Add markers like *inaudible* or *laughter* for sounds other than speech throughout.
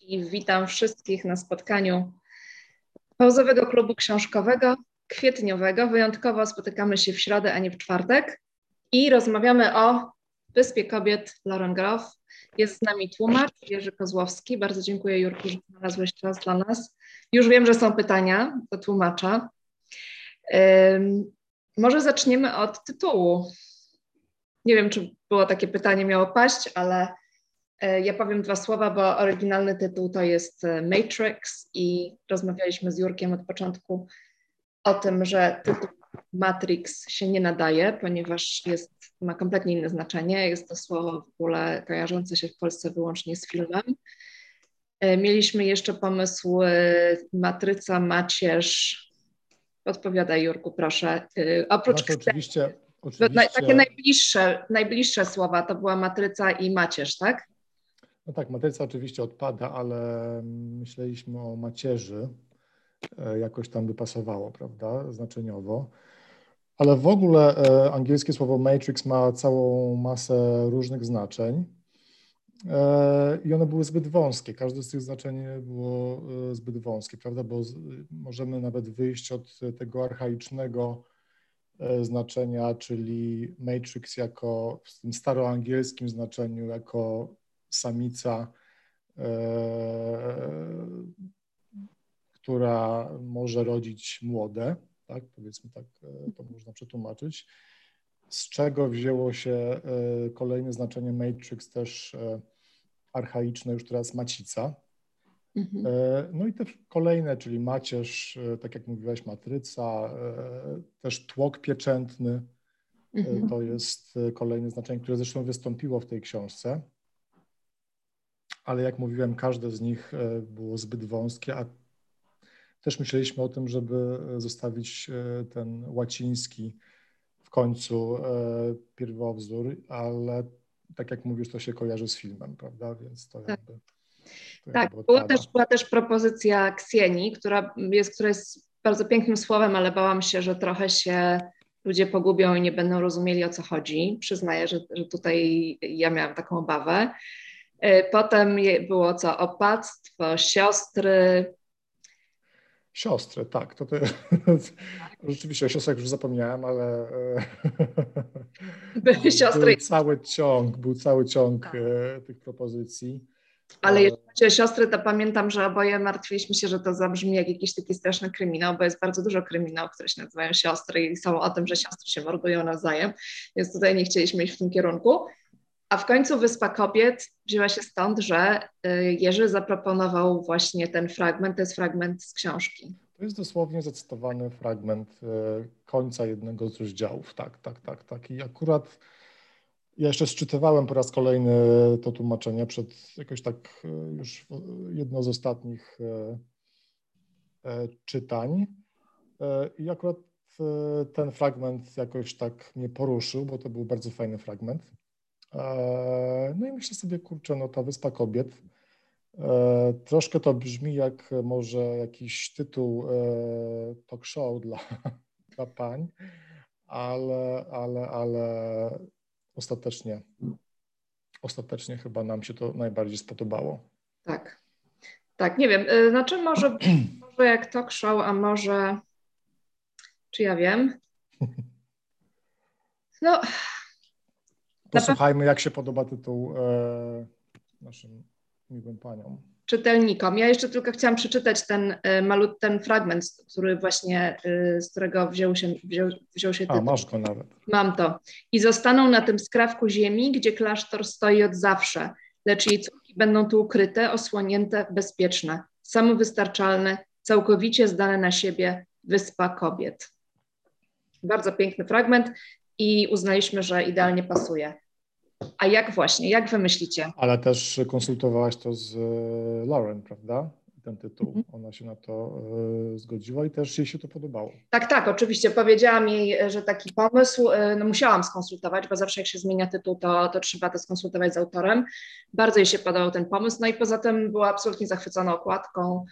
i witam wszystkich na spotkaniu pauzowego klubu książkowego, kwietniowego. Wyjątkowo spotykamy się w środę, a nie w czwartek i rozmawiamy o Wyspie Kobiet Lauren Groff. Jest z nami tłumacz Jerzy Kozłowski. Bardzo dziękuję Jurku, że znalazłeś czas dla nas. Już wiem, że są pytania do tłumacza. Um, może zaczniemy od tytułu. Nie wiem, czy było takie pytanie miało paść, ale ja powiem dwa słowa, bo oryginalny tytuł to jest e, Matrix i rozmawialiśmy z Jurkiem od początku o tym, że tytuł Matrix się nie nadaje, ponieważ jest, ma kompletnie inne znaczenie. Jest to słowo w ogóle kojarzące się w Polsce wyłącznie z filmem. E, mieliśmy jeszcze pomysł Matryca, Macierz. Odpowiadaj Jurku, proszę. Oprócz znaczy, oczywiście, oczywiście... Takie najbliższe, najbliższe słowa to była Matryca i Macierz, tak? No tak, matryca oczywiście odpada, ale myśleliśmy o macierzy, e, jakoś tam by pasowało, prawda, znaczeniowo. Ale w ogóle e, angielskie słowo matrix ma całą masę różnych znaczeń e, i one były zbyt wąskie. Każde z tych znaczeń było zbyt wąskie, prawda, bo możemy nawet wyjść od tego archaicznego znaczenia, czyli matrix jako w tym staroangielskim znaczeniu, jako samica, e, która może rodzić młode, tak, powiedzmy tak, e, to można przetłumaczyć, z czego wzięło się e, kolejne znaczenie matrix, też archaiczne, już teraz macica. Mhm. No i te kolejne, czyli macierz, tak jak mówiłaś, matryca, też tłok pieczętny, mhm. to jest kolejne znaczenie, które zresztą wystąpiło w tej książce ale jak mówiłem, każde z nich e, było zbyt wąskie, a też myśleliśmy o tym, żeby e, zostawić e, ten łaciński w końcu pierwowzór, ale tak jak mówisz, to się kojarzy z filmem, prawda? Więc to tak. jakby. To tak, jakby była, też, była też propozycja Ksieni, która jest, która jest bardzo pięknym słowem, ale bałam się, że trochę się ludzie pogubią i nie będą rozumieli o co chodzi. Przyznaję, że, że tutaj ja miałam taką obawę. E, potem było co? Opactwo, siostry. Siostry, tak. To, to, rzeczywiście o siostrach już zapomniałem, ale e, były siostry. Był cały ciąg, był cały ciąg tak. E, tych propozycji. Ale jeśli chodzi o siostry, to pamiętam, że oboje martwiliśmy się, że to zabrzmi jak jakiś taki straszny kryminał, bo jest bardzo dużo kryminałów, które się nazywają siostry i są o tym, że siostry się mordują nawzajem, więc tutaj nie chcieliśmy iść w tym kierunku. A w końcu Wyspa Kobiet wzięła się stąd, że y, Jerzy zaproponował właśnie ten fragment, to jest fragment z książki. To jest dosłownie zacytowany fragment y, końca jednego z rozdziałów, tak, tak, tak, tak. I akurat ja jeszcze sczytywałem po raz kolejny to tłumaczenie przed jakoś tak y, już jedno z ostatnich czytań. I akurat ten fragment jakoś tak mnie poruszył, bo to był bardzo fajny fragment. E, no i myślę sobie, kurczę, no ta Wyspa Kobiet. E, troszkę to brzmi jak może jakiś tytuł e, talk show dla, *laughs* dla pań, ale, ale, ale ostatecznie, ostatecznie chyba nam się to najbardziej spodobało. Tak, tak, nie wiem, znaczy może, *clears throat* może jak talk show, a może, czy ja wiem? *clears throat* No, Posłuchajmy, jak się podoba tytuł e, naszym miłym paniom. Czytelnikom. Ja jeszcze tylko chciałam przeczytać ten, e, malut, ten fragment, który właśnie, e, z którego wziął się, wziął, wziął się tytuł. A, masz go nawet. Mam to. I zostaną na tym skrawku ziemi, gdzie klasztor stoi od zawsze, lecz jej córki będą tu ukryte, osłonięte, bezpieczne, samowystarczalne, całkowicie zdane na siebie wyspa kobiet. Bardzo piękny fragment i uznaliśmy, że idealnie pasuje. A jak właśnie, jak wy myślicie? Ale też konsultowałaś to z e, Lauren, prawda? Ten tytuł. Mhm. Ona się na to y, zgodziła i też jej się to podobało. Tak, tak, oczywiście. Powiedziałam jej, że taki pomysł, y, no musiałam skonsultować, bo zawsze jak się zmienia tytuł, to, to trzeba to skonsultować z autorem. Bardzo jej się podobał ten pomysł, no i poza tym była absolutnie zachwycona okładką.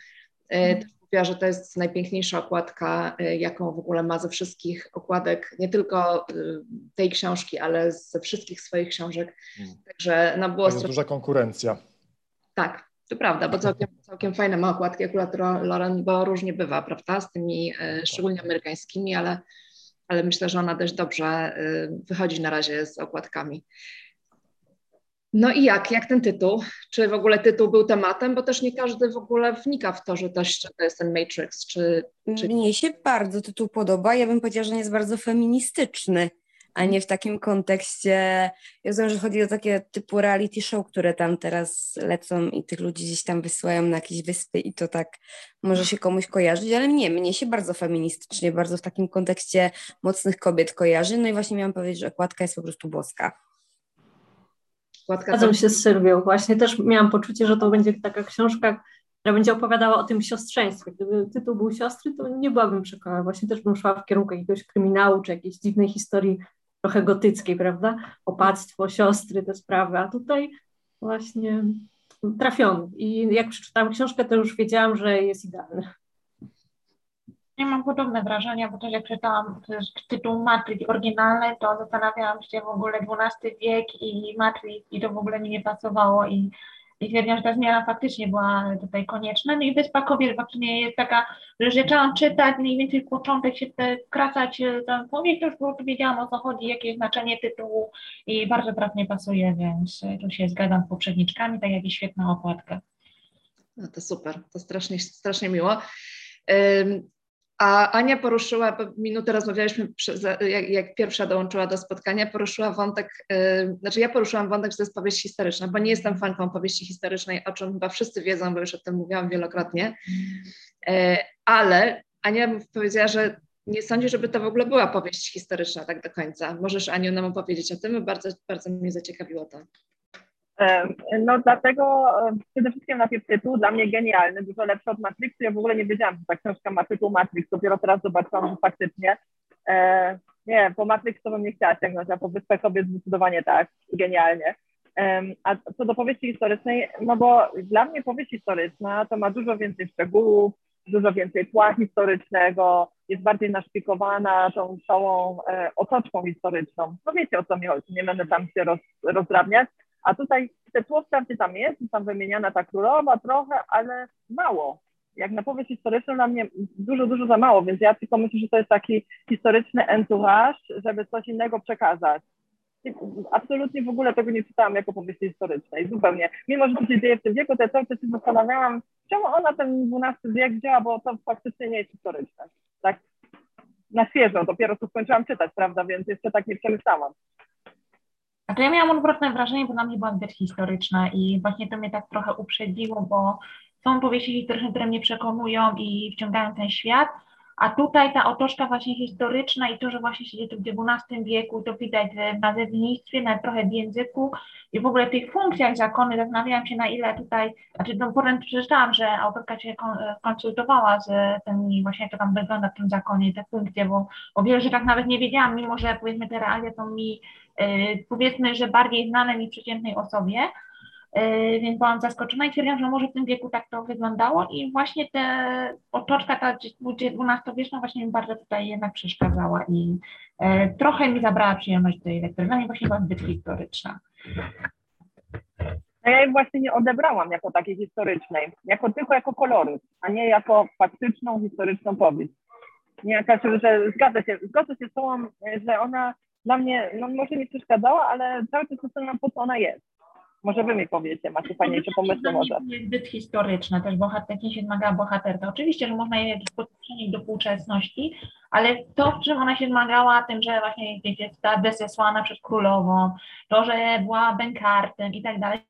Y, mhm że to jest najpiękniejsza okładka, y, jaką w ogóle ma ze wszystkich okładek, nie tylko y, tej książki, ale ze wszystkich swoich książek. Hmm. Także no było... To jest duża konkurencja. Tak, To prawda, bo całkiem, *laughs* całkiem fajne ma okładki akurat Lauren, bo różnie bywa, prawda, z tymi e, szczególnie amerykańskimi, ale, ale myślę, że ona dość dobrze wychodzi na razie z okładkami. No i jak, jak ten tytuł? Czy w ogóle tytuł był tematem? Bo też nie każdy w ogóle wnika w to, że to, jest ten Matrix. Czy, czy... Mnie się bardzo tytuł podoba. Ja bym powiedziała, że nie jest bardzo feministyczny a nie w takim kontekście. Ja rozumiem, że chodzi o takie typu reality show, które tam teraz lecą i tych ludzi gdzieś tam wysyłają na jakieś wyspy i to tak może się komuś kojarzyć, ale nie, mnie się bardzo feministycznie, bardzo w takim kontekście mocnych kobiet kojarzy. No i właśnie miałam powiedzieć, że okładka jest po prostu boska. Zgadzam się z Sylwią. Właśnie też miałam poczucie, że to będzie taka książka, która będzie opowiadała o tym siostrzeństwie. Gdyby tytuł był siostry, to nie byłabym przekonana. Właśnie też bym szła w kierunku jakiegoś kryminału czy jakiejś dziwnej historii trochę gotyckiej, prawda? Opactwo, siostry, te sprawy, a tutaj właśnie trafiony. I jak przeczytałam książkę, to już wiedziałam, że jest idealny. Ja mam podobne wrażenia, bo też jak czytałam tytuł Matrix oryginalny, to zastanawiałam się w ogóle XII wiek i Matrix i to w ogóle mi nie pasowało i i stwierdziłam, że ta zmiana faktycznie była tutaj konieczna. No i Wyspa Kobiet właśnie jest taka, że zaczęłam czytać, mniej więcej początek się te, kracać tam powieść, to już wiedziałam o co chodzi, jakie jest znaczenie tytułu i bardzo trafnie pasuje, więc tu się zgadzam z poprzedniczkami, tak jak i świetna okładka. No to super, to strasznie, strasznie miło. A Ania poruszyła, minutę rozmawialiśmy, jak, jak, pierwsza dołączyła do spotkania, poruszyła wątek, yy, znaczy ja poruszyłam wątek, że to jest powieść historyczna, bo nie jestem fanką powieści historycznej, o czym chyba wszyscy wiedzą, bo już o tym mówiłam wielokrotnie, yy, ale Ania powiedziała, że nie sądzi, żeby to w ogóle była powieść historyczna tak do końca. Możesz Aniu nam opowiedzieć o tym? Bardzo, bardzo mnie zaciekawiło to. No dlatego przede wszystkim najpierw tytuł dla mnie genialny, dużo lepszy od Matrixu. Ja w ogóle nie wiedziałam, że ta książka ma tytuł Matrix. Dopiero teraz zobaczyłam, że faktycznie. E, nie, po Matrix to bym nie chciała sięgnąć, a po Wyspę Kobiet zdecydowanie tak, genialnie. A co do powieści historycznej, no bo dla mnie powieść historyczna to ma dużo więcej szczegółów, dużo więcej tła historycznego, jest bardziej naszpikowana tą całą e, otoczką historyczną. No wiecie o co mi chodzi, nie będę tam się roz, rozdrabniać, a tutaj te tło wprawdzie tam jest, tam wymieniana ta królowa trochę, ale mało. Jak na powieść historyczną dla mnie dużo, dużo za mało, więc ja tylko myślę, że to jest taki historyczny enturaż, żeby coś innego przekazać. Absolutnie w ogóle tego nie czytałam jako powieści historycznej, zupełnie. Mimo, że to się dzieje w tym wieku, to ja cały czas się zastanawiałam, czemu ona ten XII wiek wzięła, bo to faktycznie nie jest historyczne. Tak na świeżo, dopiero co skończyłam czytać, prawda, więc jeszcze tak nie przemyślałam. A to ja miałam odwrotne wrażenie, bo na mnie była zbyt historyczna i właśnie to mnie tak trochę uprzedziło, bo są powieści historyczne, które mnie przekonują i wciągają ten świat, a tutaj ta otoczka właśnie historyczna i to, że właśnie się dzieje to w XII wieku, to widać w nazewnictwie, nawet trochę w języku i w ogóle tych funkcjach zakony, zastanawiałam się na ile tutaj, znaczy no potem przeczytałam, że autorka się konsultowała z tym właśnie to tam wygląda w tym zakonie, te funkcje, bo o wielu rzeczach nawet nie wiedziałam, mimo że powiedzmy te realia są mi powiedzmy, że bardziej znane mi przeciętnej osobie, y, więc byłam zaskoczona i twierdziłam, że może w tym wieku tak to wyglądało i właśnie ta otoczka ta XII-wieczna właśnie mi bardzo tutaj jednak przeszkadzała i y, trochę mi zabrała przyjemność tej lektury. Dla mnie właśnie była zbyt historyczna. No ja jej właśnie nie odebrałam jako takiej historycznej, jako tylko jako kolory, a nie jako faktyczną, historyczną powieść. Nie jakaś, że zgadza się, zgodzę się z tobą, że ona dla mnie, no może mi przeszkadzała, ale cały czas zastanawiam, po co ona jest. Może wy mi powiecie, macie fajniejsze pomysły może. Jest zbyt historyczna, też bohater, się zmagała bohaterka. Oczywiście, że można jej jakieś podtrzymać do współczesności, ale to, w czym ona się zmagała, tym, że właśnie wiecie, ta bezesłana przez królową, to, że była bękartem i tak dalej,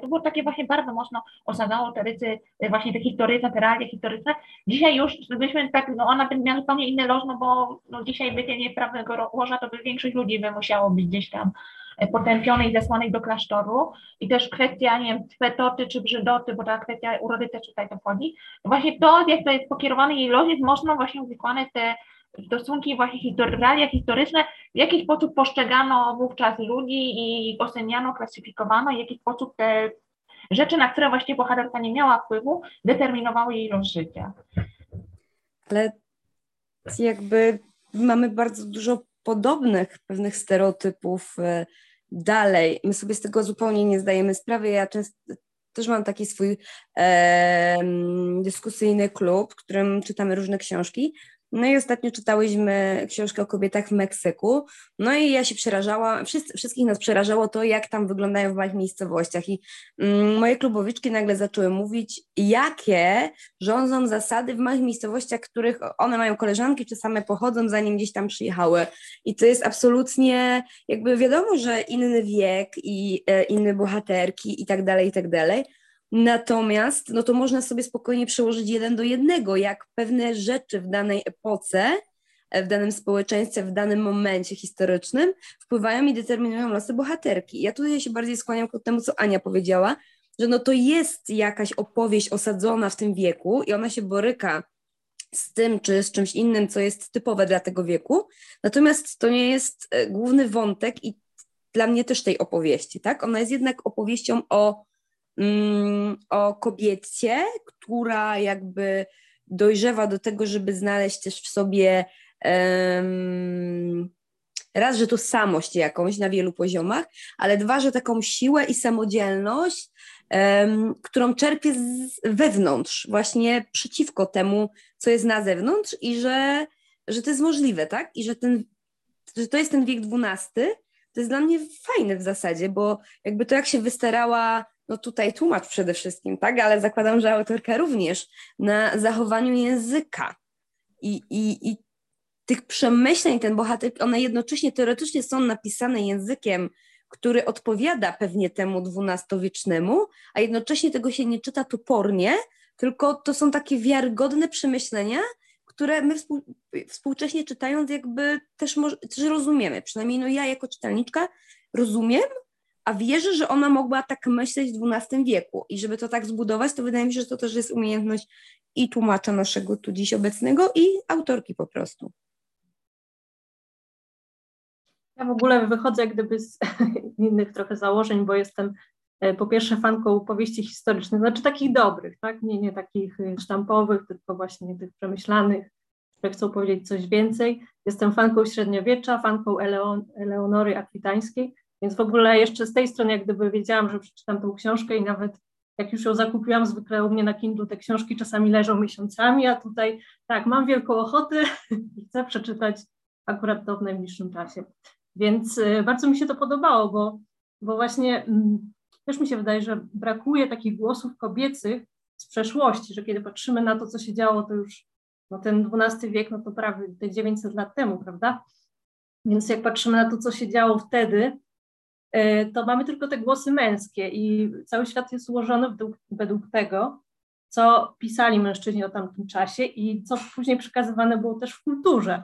to było takie właśnie bardzo mocno osadzało te rysy, y, właśnie te historyczne, te realia historyczne. Dzisiaj już byśmy tak, no ona by miała zupełnie inny los, no bo no dzisiaj bycie nieprawnego łoża, to by większość ludzi by musiało być gdzieś tam y, potępionych, zesłanych do klasztoru i też kwestia, nie wiem, fetoty czy brzydoty, bo ta kwestia urody też tutaj to wchodzi. Właśnie to, jak to jest pokierowane jej los, jest mocno właśnie uwikłane te stosunki właśnie realia historyczne, w jaki sposób postrzegano wówczas ludzi i oceniano, klasyfikowano, w jaki sposób te rzeczy, na które właśnie bohaterka nie miała wpływu, determinowały jej los życia. Ale jakby mamy bardzo dużo podobnych pewnych stereotypów e, dalej. My sobie z tego zupełnie nie zdajemy sprawy. Ja często też mam taki swój e, dyskusyjny klub, w którym czytamy różne książki. No i ostatnio czytałyśmy książkę o kobietach w Meksyku. No i ja się przerażała, wszyscy, wszystkich nas przerażało to, jak tam wyglądają w małych miejscowościach. I mm, moje klubowiczki nagle zaczęły mówić, jakie rządzą zasady w małych miejscowościach, których one mają koleżanki, czy same pochodzą, zanim gdzieś tam przyjechały. I to jest absolutnie, jakby wiadomo, że inny wiek i e, inne bohaterki i tak dalej, i tak dalej Natomiast no to można sobie spokojnie przełożyć jeden do jednego, jak pewne rzeczy w danej epoce, e, w danym społeczeństwie, w danym momencie historycznym wpływają i determinują losy bohaterki. Ja tutaj się bardziej skłaniam ku temu, co Ania powiedziała, że no to jest jakaś opowieść osadzona w tym wieku i ona się boryka z tym czy z czymś innym, co jest typowe dla tego wieku. Natomiast to nie jest e, główny wątek i dla mnie też tej opowieści, tak? Ona jest jednak opowieścią o o kobiecie, która jakby dojrzewa do tego, żeby znaleźć też w sobie raz, że to samość jakąś na wielu poziomach, ale dwa, że taką siłę i samodzielność, którą czerpie z wewnątrz, właśnie przeciwko temu, co jest na zewnątrz i że, że to jest możliwe, tak? I że, ten, że to jest ten wiek XII, to jest dla mnie fajne w zasadzie, bo jakby to, jak się wystarała no tutaj tłumacz przede wszystkim, tak, ale zakładam, że autorka również na zachowaniu języka i, i, i tych przemyśleń, ten bohater, one jednocześnie teoretycznie są napisane językiem, który odpowiada pewnie temu dwunastowiecznemu, a jednocześnie tego się nie czyta topornie, tylko to są takie wiarygodne przemyślenia, które my współ, współcześnie czytając jakby też, może, też rozumiemy, przynajmniej no ja jako czytelniczka rozumiem, a wierzę, że ona mogła tak myśleć w XII wieku i żeby to tak zbudować, to wydaje mi się, że to też jest umiejętność i tłumacza naszego tu dziś obecnego i autorki po prostu. Ja w ogóle wychodzę jak gdyby z *laughs* innych trochę założeń, bo jestem e, po pierwsze fanką powieści historycznych, znaczy takich dobrych, tak? Nie, nie takich e, sztampowych, tylko właśnie tych przemyślanych, które chcą powiedzieć coś więcej. Jestem fanką średniowiecza, fanką Eleon Eleonory Akwitańskiej, więc w ogóle jeszcze z tej strony, jak gdyby wiedziałam, że przeczytam tą książkę i nawet jak już ją zakupiłam, zwykle u mnie na Kindle te książki czasami leżą miesiącami, a tutaj tak, mam wielką ochotę i chcę przeczytać akurat to w najbliższym czasie. Więc y, bardzo mi się to podobało, bo, bo właśnie mm, też mi się wydaje, że brakuje takich głosów kobiecych z przeszłości, że kiedy patrzymy na to, co się działo, to już no ten XII wiek, no to prawie te 900 lat temu, prawda? Więc jak patrzymy na to, co się działo wtedy, to mamy tylko te głosy męskie i cały świat jest ułożony według, według tego, co pisali mężczyźni o tamtym czasie i co później przekazywane było też w kulturze.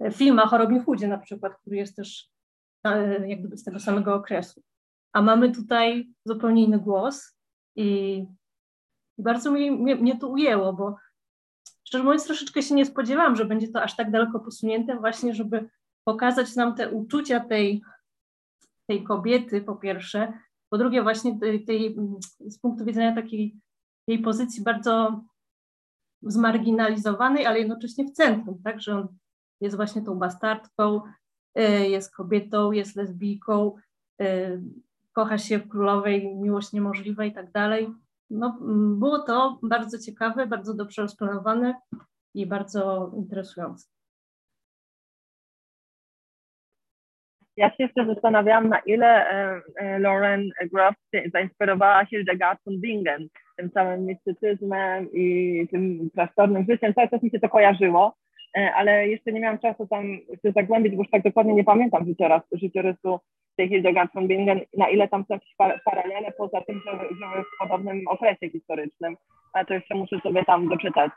W filmach o Robin Hoodzie na przykład, który jest też e, jak gdyby z tego samego okresu. A mamy tutaj zupełnie inny głos i, i bardzo mnie, mnie, mnie to ujęło, bo szczerze mówiąc troszeczkę się nie spodziewałam, że będzie to aż tak daleko posunięte właśnie, żeby pokazać nam te uczucia tej tej kobiety po pierwsze, po drugie właśnie tej, tej, z punktu widzenia takiej jej pozycji bardzo zmarginalizowanej, ale jednocześnie w centrum, tak, że on jest właśnie tą bastardką, e, jest kobietą, jest lesbijką, e, kocha się w królowej, miłość niemożliwa i tak dalej. No, było to bardzo ciekawe, bardzo dobrze rozplanowane i bardzo interesujące. Ja się jeszcze zastanawiałam, na ile e, e, Lauren Groff zainspirowała Hildegard von Bingen tym całym mistycyzmem i tym klasztornym życiem. Cały czas mi się to kojarzyło, e, ale jeszcze nie miałam czasu tam się zagłębić, bo już tak dokładnie nie pamiętam życiorysu, życiorysu tej Hildegard von Bingen, na ile tam są jakieś paralele poza tym, że żyły w podobnym okresie historycznym. Ale to jeszcze muszę sobie tam doczytać.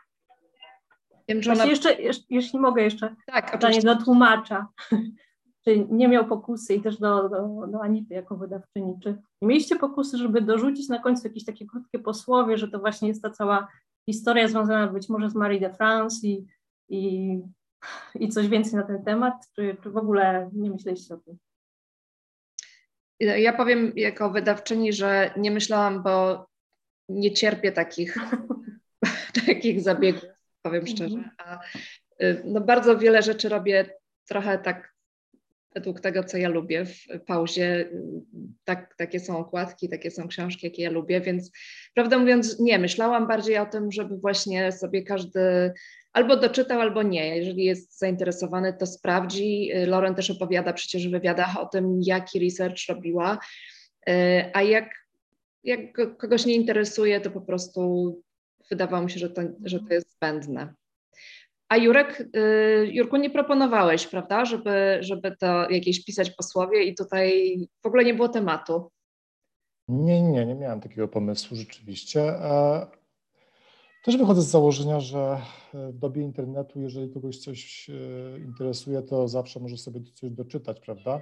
Wiem, że ona... jeszcze, jeśli mogę jeszcze tak, pytanie do tłumacza czy nie miał pokusy i też do, do, do Anity jako wydawczyni, czy nie mieliście pokusy, żeby dorzucić na końcu jakieś takie krótkie posłowie, że to właśnie jest ta cała historia związana być może z Marie de France i, i, i coś więcej na ten temat, czy, czy w ogóle nie myśleliście o tym? Ja powiem jako wydawczyni, że nie myślałam, bo nie cierpię takich, *laughs* takich zabiegów, powiem szczerze. A, y, no bardzo wiele rzeczy robię trochę tak według tego, co ja lubię w pauzie. Tak, takie są okładki, takie są książki, jakie ja lubię, więc prawdę mówiąc, nie, myślałam bardziej o tym, żeby właśnie sobie każdy albo doczytał, albo nie. Jeżeli jest zainteresowany, to sprawdzi. Lauren też opowiada przecież w wywiadach o tym, jaki research robiła, a jak, jak kogoś nie interesuje, to po prostu wydawało mi się, że to, że to jest zbędne. A Jurek, y, Jurku, nie proponowałeś, prawda, żeby, żeby to jakieś pisać posłowie i tutaj w ogóle nie było tematu. Nie, nie, nie miałem takiego pomysłu rzeczywiście. E, też wychodzę z założenia, że w dobie internetu, jeżeli kogoś coś e, interesuje, to zawsze może sobie coś doczytać, prawda?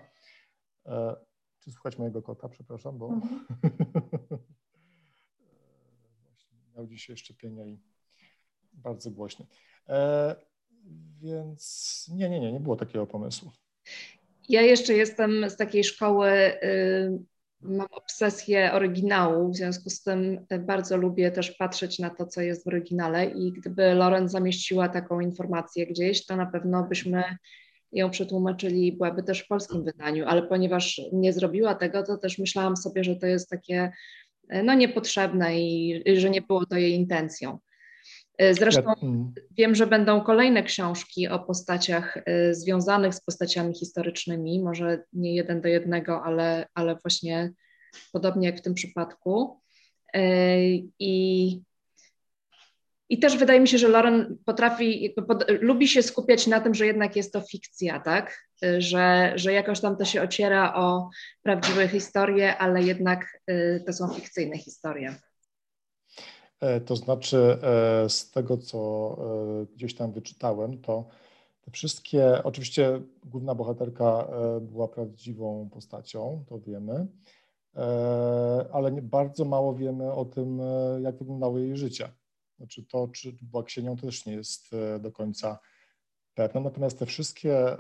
E, czy słuchać mojego kota, przepraszam, bo mhm. *laughs* miał dzisiaj szczepienia i bardzo głośny. E, więc nie, nie, nie, nie było takiego pomysłu. Ja jeszcze jestem z takiej szkoły, y, mam obsesję oryginału, w związku z tym bardzo lubię też patrzeć na to, co jest w oryginale i gdyby Loren zamieściła taką informację gdzieś, to na pewno byśmy ją przetłumaczyli, byłaby też w polskim wydaniu, ale ponieważ nie zrobiła tego, to też myślałam sobie, że to jest takie no niepotrzebne i, i że nie było to jej intencją. E, zresztą mm. wiem, że będą kolejne książki o postaciach e, związanych z postaciami historycznymi, może nie jeden do jednego, ale, ale właśnie podobnie jak w tym przypadku. E, I, i też wydaje mi się, że Lauren potrafi, pod, lubi się skupiać na tym, że jednak jest to fikcja, tak? Że, że jakoś tam to się ociera o prawdziwe historie, ale jednak to są fikcyjne historie. E, to znaczy, e, z tego, co e, gdzieś tam wyczytałem, to te wszystkie, oczywiście główna bohaterka była prawdziwą postacią, to wiemy, ale bardzo mało wiemy o tym, jak wyglądało jej życie. Znaczy to, czy była księgą, też nie jest do końca pewne. Natomiast te wszystkie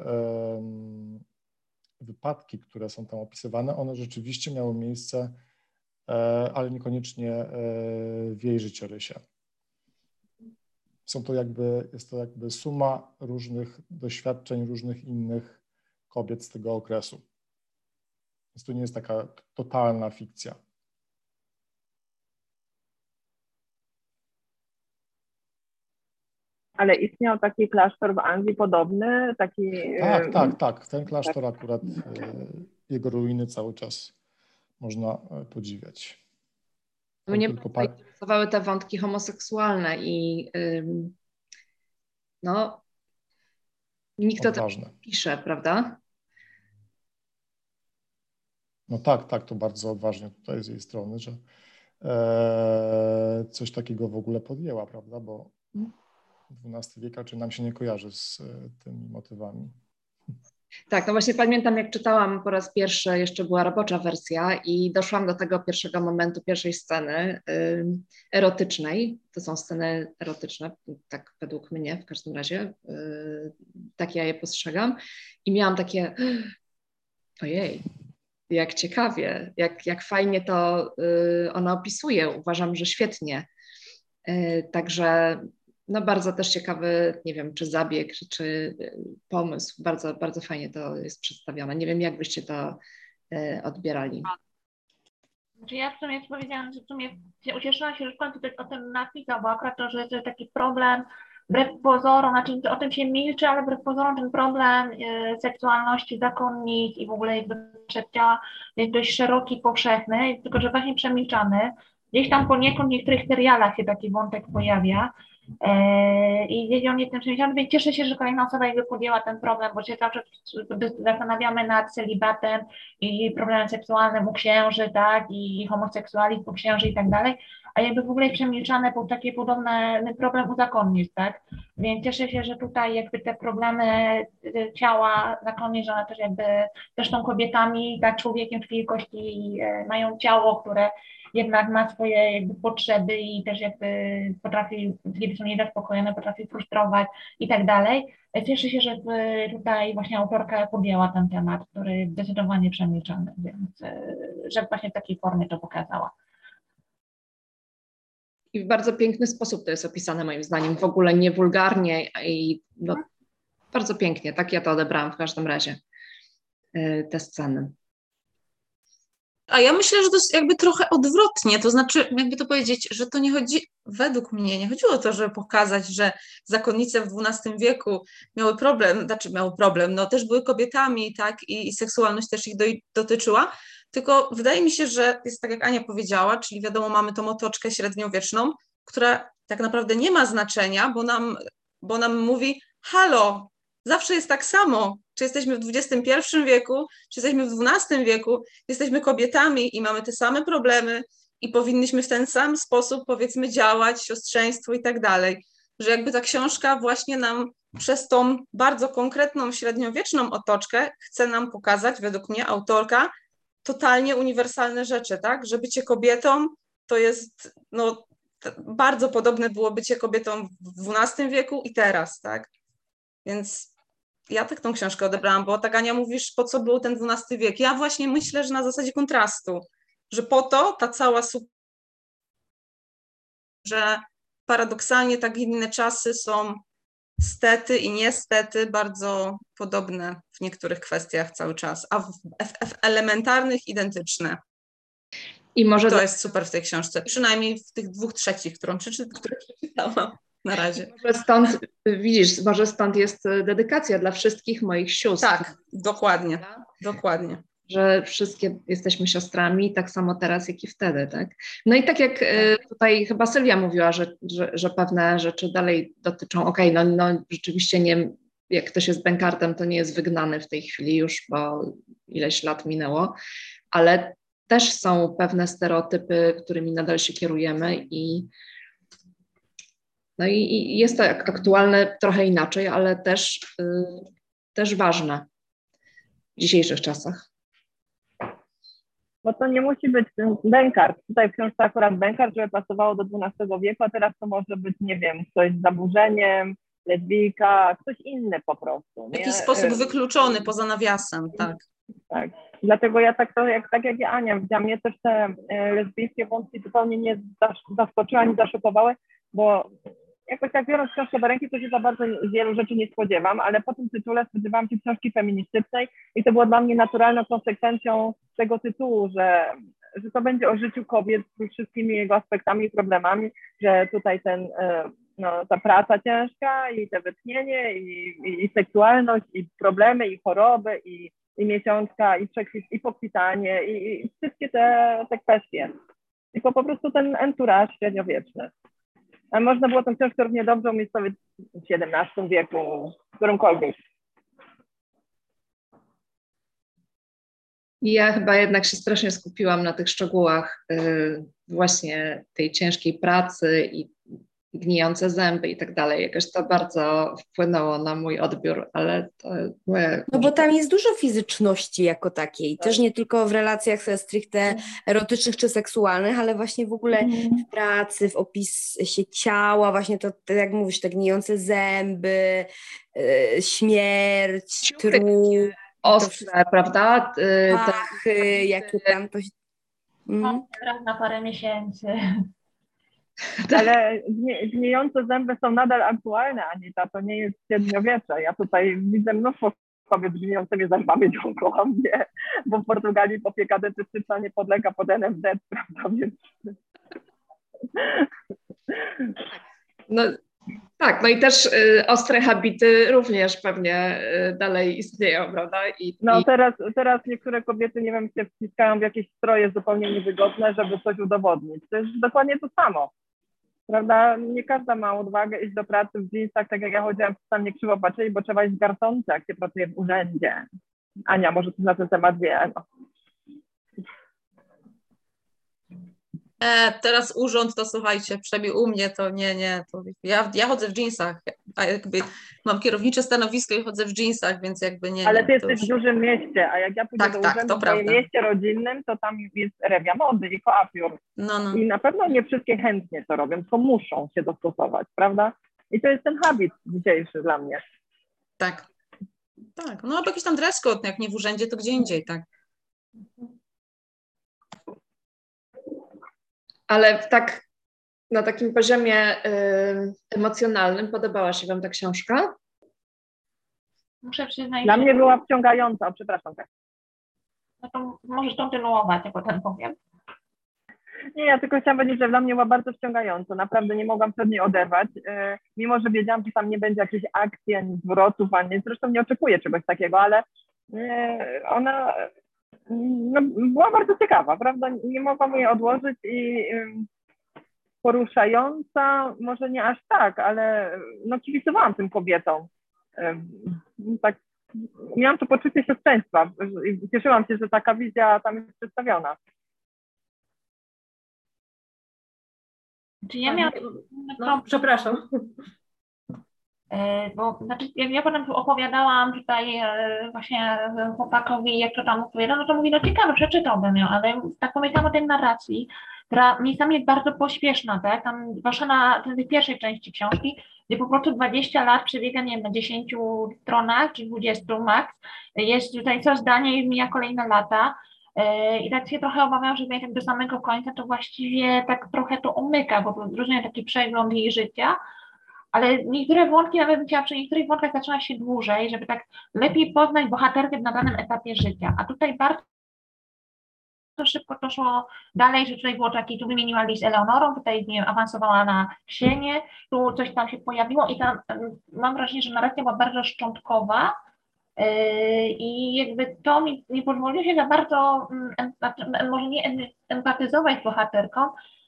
wypadki, które są tam opisywane, one rzeczywiście miały miejsce ale niekoniecznie e, w jej życiorysie. Są to jakby, jest to jakby suma różnych doświadczeń, różnych innych kobiet z tego okresu. Więc to nie jest taka totalna fikcja. Ale istniał taki klasztor w Anglii podobny? Taki, tak, tak, tak. Ten klasztor tak. akurat, e, jego ruiny cały czas można e, podziwiać. Mnie par... interesowały te wątki homoseksualne i no nikt to tak pisze, prawda? No tak, tak, to bardzo odważnie tutaj z jej strony, że e, coś takiego w ogóle podjęła, prawda, bo XII wiek czy nam się nie kojarzy z e, tymi motywami. Tak, no właśnie pamiętam, jak czytałam po raz pierwszy, jeszcze była robocza wersja i doszłam do tego pierwszego momentu, pierwszej sceny y, erotycznej. To są sceny erotyczne, tak według mnie w każdym razie. Y, tak ja je postrzegam. I miałam takie, *gasps* ojej, jak ciekawie, jak, jak fajnie to y, ona opisuje. Uważam, że świetnie. Y, także no bardzo też ciekawy, nie wiem, czy zabieg, czy y, pomysł. Bardzo, bardzo fajnie to jest przedstawione. Nie wiem, jak byście to y, odbierali. Znaczy ja w sumie powiedziałam, że w sumie ucieszyłam się, że w końcu o tym napisał, bo akurat to, że jest taki problem, wbrew pozorom, znaczy o tym się milczy, ale wbrew pozorom ten problem y, seksualności zakonnic i w ogóle jakby przeciała jest dość szeroki, powszechny, tylko że właśnie przemilczany. Gdzieś tam poniekąd w niektórych serialach się taki wątek pojawia, E, i wiedział nie tym przemyślany, więc cieszę się, że kolejna osoba jakby podjęła ten problem, bo się zawsze zastanawiamy nad celibatem i problemem seksualnym u księży, tak, i homoseksualizm u księży i tak dalej, a jakby w ogóle przemilczane był taki podobny problem u zakonnic, tak, więc cieszę się, że tutaj jakby te problemy y, ciała zakonnic, że one też jakby są kobietami, tak, człowiekiem w kości e, mają ciało, które jednak ma swoje jakby potrzeby i też jakby potrafi, kiedy są niezaspokojone, potrafi frustrować i tak dalej. Cieszę się, że tutaj właśnie autorka podjęła ten temat, który zdecydowanie przemilczany, więc e, że właśnie w takiej formie to pokazała. I w bardzo piękny sposób to jest opisane moim zdaniem, w ogóle nie wulgarnie i no, bardzo pięknie, tak ja to odebrałam w każdym razie. y, te sceny. A ja myślę, że to jest jakby trochę odwrotnie, to znaczy, jakby to powiedzieć, że to nie chodzi, według mnie, nie chodziło o to, żeby pokazać, że zakonnice w XII wieku miały problem, znaczy miały problem, no też były kobietami, tak, i, i seksualność też ich do, dotyczyła, tylko wydaje mi się, że jest tak, jak Ania powiedziała, czyli wiadomo, mamy tą otoczkę średniowieczną, która tak naprawdę nie ma znaczenia, bo nam, bo nam mówi, halo, zawsze jest tak samo, czy jesteśmy w XXI wieku, czy jesteśmy w XII wieku, jesteśmy kobietami i mamy te same problemy i powinniśmy w ten sam sposób, powiedzmy, działać, siostrzeństwo i tak dalej. Że jakby ta książka właśnie nam przez tą bardzo konkretną średniowieczną otoczkę chce nam pokazać, według mnie, autorka, totalnie uniwersalne rzeczy, tak? Że bycie kobietą to jest, no, bardzo podobne było bycie kobietą w XII wieku i teraz, tak? Więc ja tak tą książkę odebrałam, bo tak Ania mówisz, po co był ten XII wiek? Ja właśnie myślę, że na zasadzie kontrastu, że po to ta cała że paradoksalnie tak inne czasy są stety i niestety bardzo podobne w niektórych kwestiach cały czas, a w, w, w elementarnych identyczne. I może to jest super w tej książce, przynajmniej w tych dwóch trzecich, którą przeczytałam na razie. Może stąd, widzisz, może stąd jest dedykacja dla wszystkich moich sióstr. Tak, dokładnie, dokładnie. Że wszystkie jesteśmy siostrami, tak samo teraz, jak i wtedy, tak? No i tak jak e, tutaj chyba Sylwia mówiła, że, że, że pewne rzeczy dalej dotyczą, okej, okay, no, no rzeczywiście nie, jak ktoś jest bękartem, to nie jest wygnany w tej chwili już, bo ileś lat minęło, ale też są pewne stereotypy, którymi nadal się kierujemy i no i, i jest to aktualne trochę inaczej, ale też, y, też ważne w dzisiejszych czasach. Bo to nie musi być bękart. Tutaj w książce akurat bękart, żeby pasowało do XII wieku, a teraz to może być, nie wiem, ktoś z zaburzeniem, lesbijka, ktoś inny po prostu. W jakiś sposób y, wykluczony poza nawiasem, tak. Tak. Dlatego ja tak, to, jak, tak jak ja Ania widziałam, mnie też te y, lesbijskie wątki zupełnie nie zaskoczyły ani zaszokowały, bo jakoś tak biorąc książkę do ręki, to się za bardzo wielu rzeczy nie spodziewam, ale po tym tytule spodziewałam się książki feministycznej i to było dla mnie naturalną konsekwencją tego tytułu, że, że to będzie o życiu kobiet z wszystkimi jego aspektami i problemami, że tutaj ten, e, no, ta praca ciężka i te wytchnienie i, i, i seksualność i problemy i choroby i, i miesiączka i, przekwit, i pokwitanie i, i wszystkie te, te kwestie. Tylko po prostu ten entourage średniowieczny. Można było tę książkę równie dobrze umieć sobie w XVII wieku, w którymkolwiek. Ja chyba jednak się strasznie skupiłam na tych szczegółach y, właśnie tej ciężkiej pracy i gnijące zęby i tak dalej. Jakoś to bardzo wpłynęło na mój odbiór, ale to moje... No bo tam jest dużo fizyczności jako takiej, tak. też nie tylko w relacjach stricte erotycznych czy seksualnych, ale właśnie w ogóle mhm. w pracy, w opisie ciała, właśnie to, to jak mówisz, te gnijące zęby, yy, śmierć, trup. Ostre, prawda? Yy, Pachy, jakie tam to... Mm. Raz na parę miesięcy. *laughs* Ale gnijące zęby są nadal aktualne, Anita, to nie jest średniowiecze. Ja tutaj widzę mnóstwo kobiet z gnijącymi zębami *laughs* dookoła mnie, bo w Portugalii opieka dentystyczna nie podlega pod NFZ, *laughs* prawda, więc... No, tak, no i też y, ostre habity również pewnie y, dalej istnieją, prawda? I, no i... Teraz, teraz niektóre kobiety, nie wiem, się wciskają w jakieś stroje zupełnie niewygodne, żeby coś udowodnić. To jest dokładnie to samo prawda, nie każda ma odwagę iść do pracy w jeansach, tak jak ja chodziłam, tam nie krzywo patrzyli, bo trzeba iść w garsonce, jak się pracuje w urzędzie. Ania, może ty na ten temat wie. No. E, teraz urząd to słuchajcie, przynajmniej u mnie to nie, nie. To ja, ja chodzę w jeansach, a jakby mam kierownicze stanowisko i chodzę w jeansach, więc jakby nie. Ale ty nie, jesteś już... w dużym mieście, a jak ja pójdę tak, do tak, urzędu w moim mieście rodzinnym, to tam jest rewia mody i koapior. No, no. I na pewno nie wszystkie chętnie to robią, tylko muszą się dostosować, prawda? I to jest ten habit dzisiejszy dla mnie. Tak. Tak, no albo jakiś tam dress code, jak nie w urzędzie, to gdzie indziej, tak ale tak na takim poziomie y, emocjonalnym podobała się Wam ta książka? Muszę przyznać. Dla mnie była wciągająca, przepraszam. Tak. no to możesz kontynuować, a potem powiem. Nie, ja tylko chciałam powiedzieć, że dla mnie była bardzo wciągająca. Naprawdę nie mogłam przed niej oderwać. E, mimo, że wiedziałam, że tam nie będzie jakiejś akcji, ani zwrotów, ani zresztą nie oczekuję czegoś takiego, ale e, ona no, była bardzo ciekawa, prawda? Nie mogłam jej odłożyć i poruszająca, może nie aż tak, ale no kibicowałam tym kobietom. Tak, miałam to poczucie siostrzeństwa i cieszyłam się, że taka wizja tam jest przedstawiona. Czy ja miałam... No, przepraszam. E, bo znaczy, jak ja potem opowiadałam tutaj e, właśnie chłopakowi, jak to tam opowiada, no to mówi, no ciekawe, przeczytałbym ją, ale tak pomyślałam o tej narracji, która miejscami jest bardzo pośpieszna, tak? Tam zwłaszcza na tej pierwszej części książki, gdzie po prostu 20 lat przebiega, nie wiem, na 10 stronach, czy 20 max, jest tutaj co zdanie i mija kolejne lata, e, i tak się trochę obawiam, że tak do samego końca to właściwie tak trochę to umyka, bo różnie taki przegląd jej życia, ale niektóre wątki, nawet bym chciała przy niektórych wątkach zaczyna się dłużej, żeby tak lepiej poznać bohaterkę na danym etapie życia. A tutaj bardzo szybko to szło dalej, że tutaj było takie, tu wymieniła Liz Eleonorą, tutaj nie wiem, awansowała na Ksienie, tu coś tam się pojawiło i tam mam wrażenie, że narracja była bardzo szczątkowa, yy, i jakby to mi nie pozwoliło się za bardzo, mm, może nie empatyzować z bohaterką,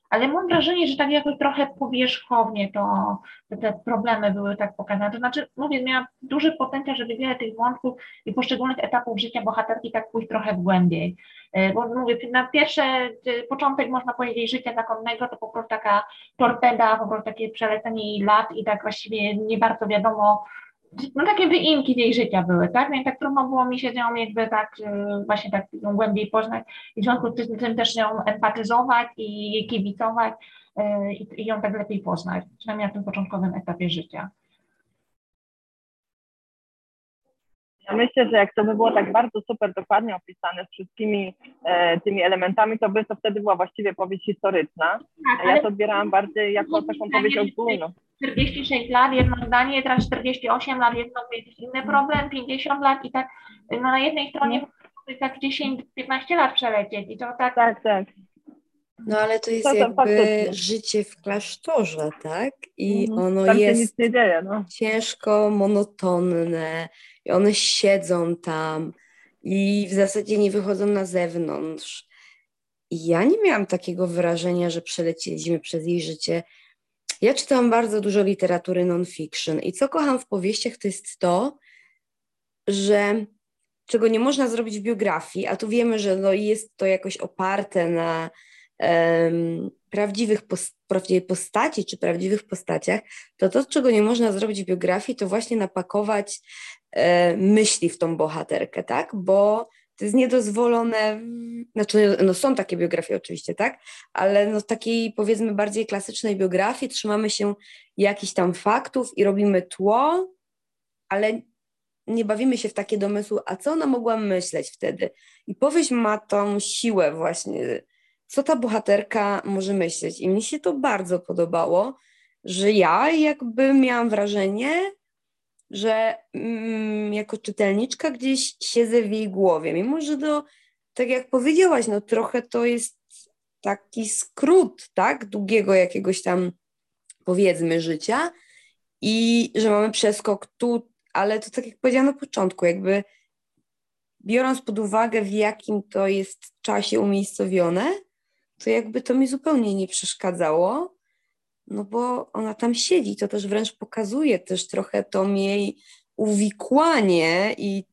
ale mam wrażenie, że tak jakoś trochę powierzchownie to, te problemy były tak pokazane. To znaczy, mówię, miałam duży potencjał, żeby wiele tych wątków i poszczególnych etapów życia bohaterki tak pójść trochę głębiej. E, bo mówię, na pierwszy e, początek można powiedzieć życia zakonnego to po prostu taka torpeda, po prostu takie przelecenie lat i tak właściwie nie bardzo wiadomo, no takie wyimki jej życia były, tak? Więc tak trudno było mi się z nią jakby tak e, właśnie tak ją głębiej poznać i w związku z tym też ją empatyzować i jej kibicować e, i, ją tak lepiej poznać, przynajmniej na tym początkowym etapie życia. Ja myślę, że jak to by było tak bardzo super dokładnie opisane z wszystkimi e, tymi elementami, to by to wtedy była właściwie powieść historyczna. Tak, ja to odbierałam bardziej jako taką powieść ogólną. 46 lat, jedno zdanie, teraz 48 lat, jedno inny problem, 50 lat i tak no na jednej stronie no. tak 10-15 lat przelecieć i to tak... Tak, tak. No ale to jest to, to jakby faktycznie. życie w klasztorze, tak? I mhm. ono Tam jest dzieje, no. ciężko, monotonne i one siedzą tam i w zasadzie nie wychodzą na zewnątrz. I ja nie miałam takiego wrażenia, że przelecieliśmy przez jej życie ja czytam bardzo dużo literatury non-fiction i co kocham w powieściach, to jest to, że czego nie można zrobić w biografii, a tu wiemy, że no jest to jakoś oparte na um, prawdziwych post prawdziwej postaci czy prawdziwych postaciach, to to, czego nie można zrobić w biografii, to właśnie napakować e, myśli w tą bohaterkę, tak? Bo to jest niedozwolone, znaczy no są takie biografie oczywiście, tak, ale no takiej powiedzmy bardziej klasycznej biografii trzymamy się jakichś tam faktów i robimy tło, ale nie bawimy się w takie domysły, a co ona mogła myśleć wtedy? I powieść ma tą siłę właśnie, co ta bohaterka może myśleć. I mi się to bardzo podobało, że ja jakby miałam wrażenie, że mm, jako czytelniczka gdzieś siedzę w jej głowie, mimo że to, tak jak powiedziałaś, no trochę to jest taki skrót, tak, długiego jakiegoś tam powiedzmy życia i że mamy przeskok tu, ale to tak jak powiedziałam na początku, jakby biorąc pod uwagę w jakim to jest czasie umiejscowione, to jakby to mi zupełnie nie przeszkadzało, no bo ona tam siedzi, to też wręcz pokazuje też trochę to jej uwikłanie i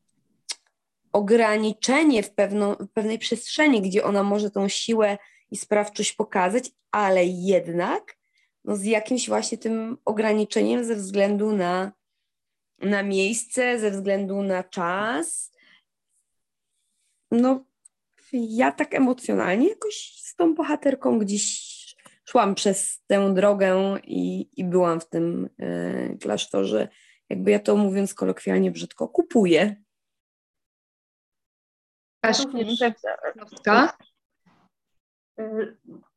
ograniczenie w, pewną, w pewnej przestrzeni, gdzie ona może tą siłę i sprawczość pokazać, ale jednak no z jakimś właśnie tym ograniczeniem ze względu na, na miejsce, ze względu na czas. No, ja tak emocjonalnie jakoś z tą bohaterką gdzieś szłam przez tę drogę i, i byłam w tym y, klasztorze. Jakby ja to mówiąc kolokwialnie brzydko, kupuję. Kaśka?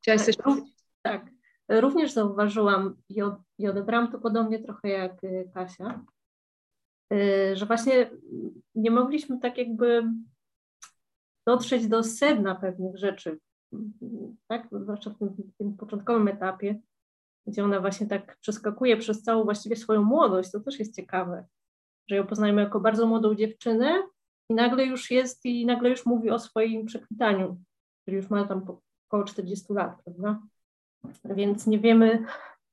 Chciałaś coś powiedzieć? Tak. Również zauważyłam i, od, i odebrałam to podobnie trochę jak e, Kasia, że właśnie nie mogliśmy tak jakby dotrzeć do sedna pewnych rzeczy, tak? zwłaszcza w tym, w tym początkowym etapie, gdzie ona właśnie tak przeskakuje przez całą właściwie swoją młodość, to też jest ciekawe, że ją poznajemy jako bardzo młodą dziewczynę i nagle już jest i nagle już mówi o swoim przekwitaniu, który już ma tam około 40 lat, prawda? Więc nie wiemy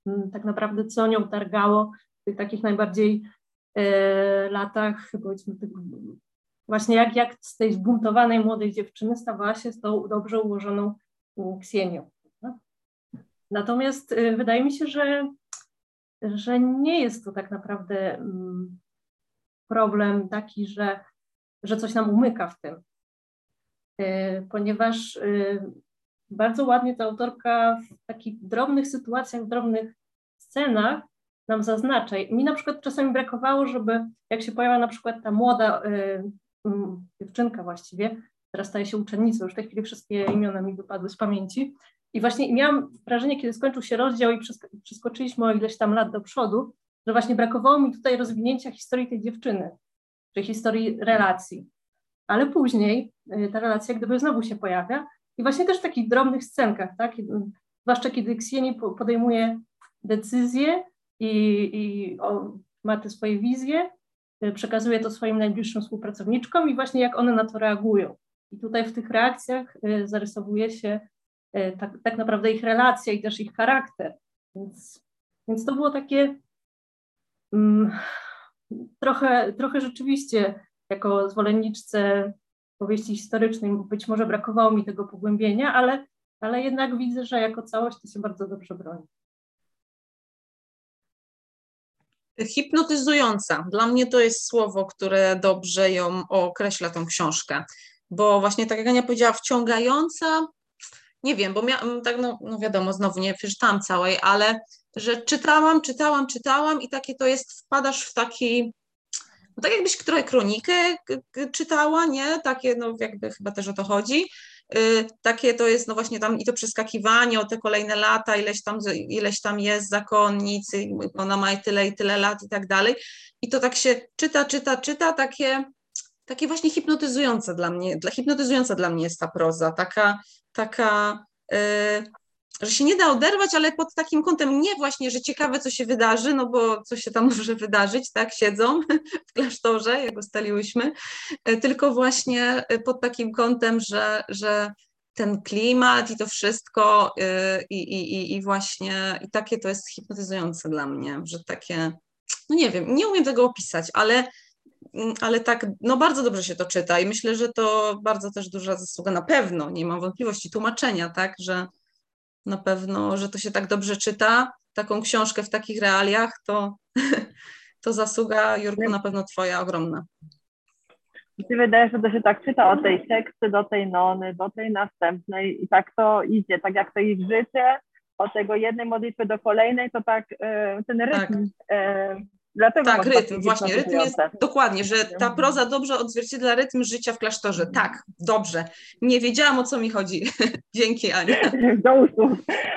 mm, tak naprawdę, co nią targało w tych takich najbardziej e, latach, powiedzmy, tych, właśnie jak, jak z tej zbuntowanej młodej dziewczyny stawała się z tą dobrze ułożoną mm, Ksenią. Natomiast y, wydaje mi się, że, że nie jest to tak naprawdę mm, problem taki, że, że coś nam umyka w tym, y, ponieważ y, bardzo ładnie ta autorka w takich drobnych sytuacjach, w drobnych scenach nam zaznacza. Mi na przykład czasami brakowało, żeby jak się pojawia na przykład ta młoda dziewczynka właściwie, teraz staje się uczennicą, już w tej chwili wszystkie imiona mi wypadły z pamięci, i właśnie miałam wrażenie, kiedy skończył się rozdział i przeskoczyliśmy o ileś tam lat do przodu, że właśnie brakowało mi tutaj rozwinięcia historii tej dziewczyny, czy historii relacji. Ale później y, ta relacja gdyby znowu się pojawia i właśnie też w takich drobnych scenkach, tak? Zwłaszcza kiedy Ksieni podejmuje decyzję i, i o, ma te swoje wizje, przekazuje to swoim najbliższym współpracowniczkom i właśnie jak one na to reagują. I tutaj w tych reakcjach y, zarysowuje się E, tak, tak naprawdę ich relacja i też ich charakter. Więc, więc to było takie um, trochę, trochę rzeczywiście jako zwolenniczce powieści historycznej być może brakowało mi tego pogłębienia, ale, ale jednak widzę, że jako całość to się bardzo dobrze broni. Hipnotyzująca. Dla mnie to jest słowo, które dobrze ją określa, tą książkę. Bo właśnie tak jak Ania powiedziała, wciągająca, nie wiem, bo miałam, tak no, no wiadomo, znowu nie przeczytałam całej, ale że czytałam, czytałam, czytałam i takie to jest, wpadasz w taki, no tak jakbyś trochę kronikę czytała, nie? Takie, no jakby chyba też o to chodzi. Yy, takie to jest, no właśnie tam i to przeskakiwanie o te kolejne lata, ileś tam, ileś tam jest zakonnicy, ona ma tyle i tyle lat i tak dalej. I to tak się czyta, czyta, czyta, takie, takie właśnie hipnotyzujące dla mnie, dla, hipnotyzująca dla mnie jest ta proza, taka, taka, y, że się nie da oderwać, ale pod takim kątem nie właśnie, że ciekawe, co się wydarzy, no bo co się tam *laughs* może wydarzyć, tak, siedzą *laughs* w klasztorze, jak ustaliłyśmy, y, tylko właśnie pod takim kątem, że, że ten klimat i to wszystko y, i, i, i właśnie i takie to jest hipnotyzujące dla mnie, że takie, no nie wiem, nie umiem tego opisać, ale Mm, ale tak, no bardzo dobrze się to czyta i myślę, że to bardzo też duża zasługa, na pewno, nie mam wątpliwości, tłumaczenia, tak, że na pewno, że to się tak dobrze czyta, taką książkę w takich realiach, to, *laughs* to zasługa, Jurku, na pewno twoja ogromna. Mi się wydaje, że to się tak czyta od tej teksty do tej nony, do tej następnej i tak to idzie, tak jak to ich życie, od tego jednej modlitwy do kolejnej, to tak e, ten rytm tak. Dlatego tak, rytm, właśnie, rytm jest, dokładnie, że ta proza dobrze odzwierciedla rytm życia w klasztorze. Tak, dobrze. Nie wiedziałam, o co mi chodzi. *laughs* Dzięki, Ania. Do usług.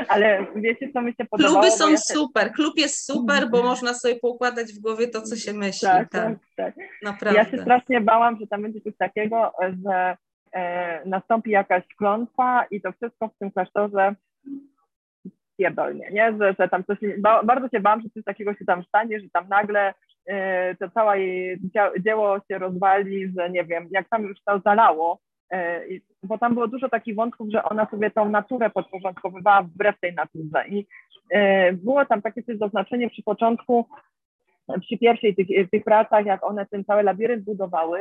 Ale wiecie, co mi się podobało? Kluby są ja super, klub jest super, bo można sobie poukładać w głowie to, co się myśli. Tak, tak, tak. Naprawdę. Ja się strasznie bałam, że tam będzie coś takiego, że e, nastąpi jakaś klątwa i to wszystko w tym klasztorze pierdolnie, nie? Że, że tam coś, ba, bardzo się bałam, że coś takiego się tam stanie, że tam nagle y, to całe jej dzieło się rozwali, że nie wiem, jak tam już to zalało, y, bo tam było dużo takich wątków, że ona sobie tą naturę podporządkowywała wbrew tej naturze i y, było tam takie coś zaznaczenie przy początku, przy pierwszej tych, tych pracach, jak one ten cały labirynt budowały,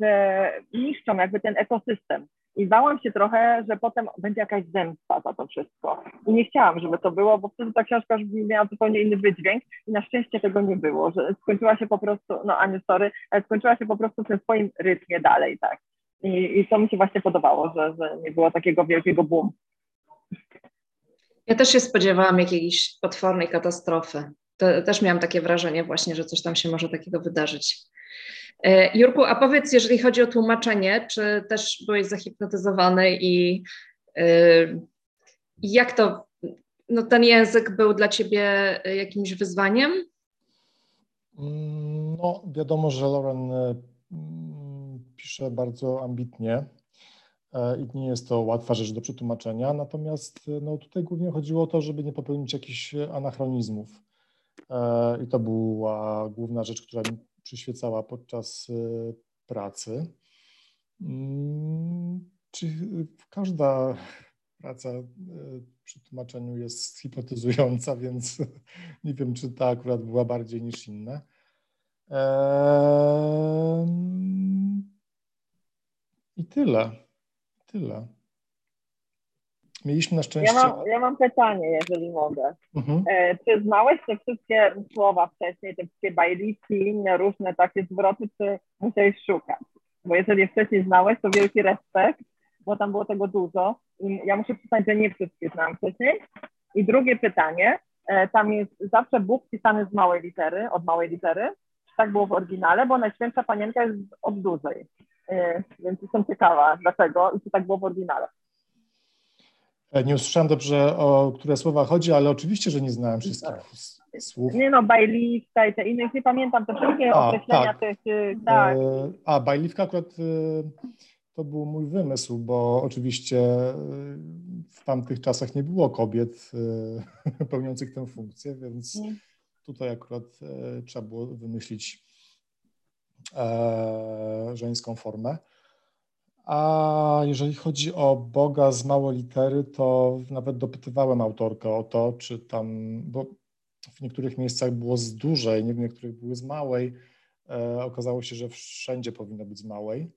że niszczą jakby ten ekosystem. I bałam się trochę, że potem będzie jakaś zemsta za to wszystko. I nie chciałam, żeby to było, bo wtedy ta książka już miała zupełnie inny wydźwięk i na szczęście tego nie było, że skończyła się po prostu, no Aniu, sorry, ale skończyła się po prostu w tym swoim rytmie dalej, tak. I, i to mi się właśnie podobało, że, że nie było takiego wielkiego boom. Ja też się spodziewałam jakiejś potwornej katastrofy. To, też miałam takie wrażenie właśnie, że coś tam się może takiego wydarzyć. E, Jurku, a powiedz, jeżeli chodzi o tłumaczenie, czy też byłeś zahipnotyzowany i y, jak to, no ten język był dla ciebie jakimś wyzwaniem? Mm, no, wiadomo, że Lauren mm, pisze bardzo ambitnie i nie jest to łatwa rzecz do przetłumaczenia, natomiast no, tutaj głównie chodziło o to, żeby nie popełnić jakichś anachronizmów. I to była główna rzecz, która przyświecała podczas pracy. Mm, czy każda praca przy tłumaczeniu jest hipnotyzująca, *laughs* więc nie wiem, czy ta akurat była bardziej niż inne. I tyle. Tyle. Mieliśmy na szczęście. Ja mam, ja mam pytanie, jeżeli mogę. Mhm. E, czy znałeś te wszystkie słowa wcześniej, te wszystkie bajliki, inne różne takie zwroty, czy musiałeś szukać? Bo jeżeli wcześniej znałeś, to wielki respekt, bo tam było tego dużo. I ja muszę przyznać, że nie wszystkie znałam wcześniej. I drugie pytanie, e, tam jest zawsze Bóg pisany z małej litery, od małej litery. Tak było w oryginale, bo Najświętsza Panienka jest od dużej. E, więc jestem ciekawa, dlaczego i czy tak było w oryginale. E, nie usłyszałam dobrze, o które słowa chodzi, ale oczywiście, że nie znałem wszystkich słów. Nie no, bajliwka i te inne, nie pamiętam te wszystkie a, określenia tak. tych, tak. A, bajliwka akurat to był mój wymysł, bo oczywiście w tamtych czasach nie było kobiet *laughs* pełniących tę funkcję, więc nie. tutaj akurat trzeba było wymyślić e, żeńską formę. A jeżeli chodzi o Boga z małej litery, to nawet dopytywałem autorkę o to, czy tam, bo w niektórych miejscach było z dużej, w niektórych były z małej. E, okazało się, że wszędzie powinno być z małej.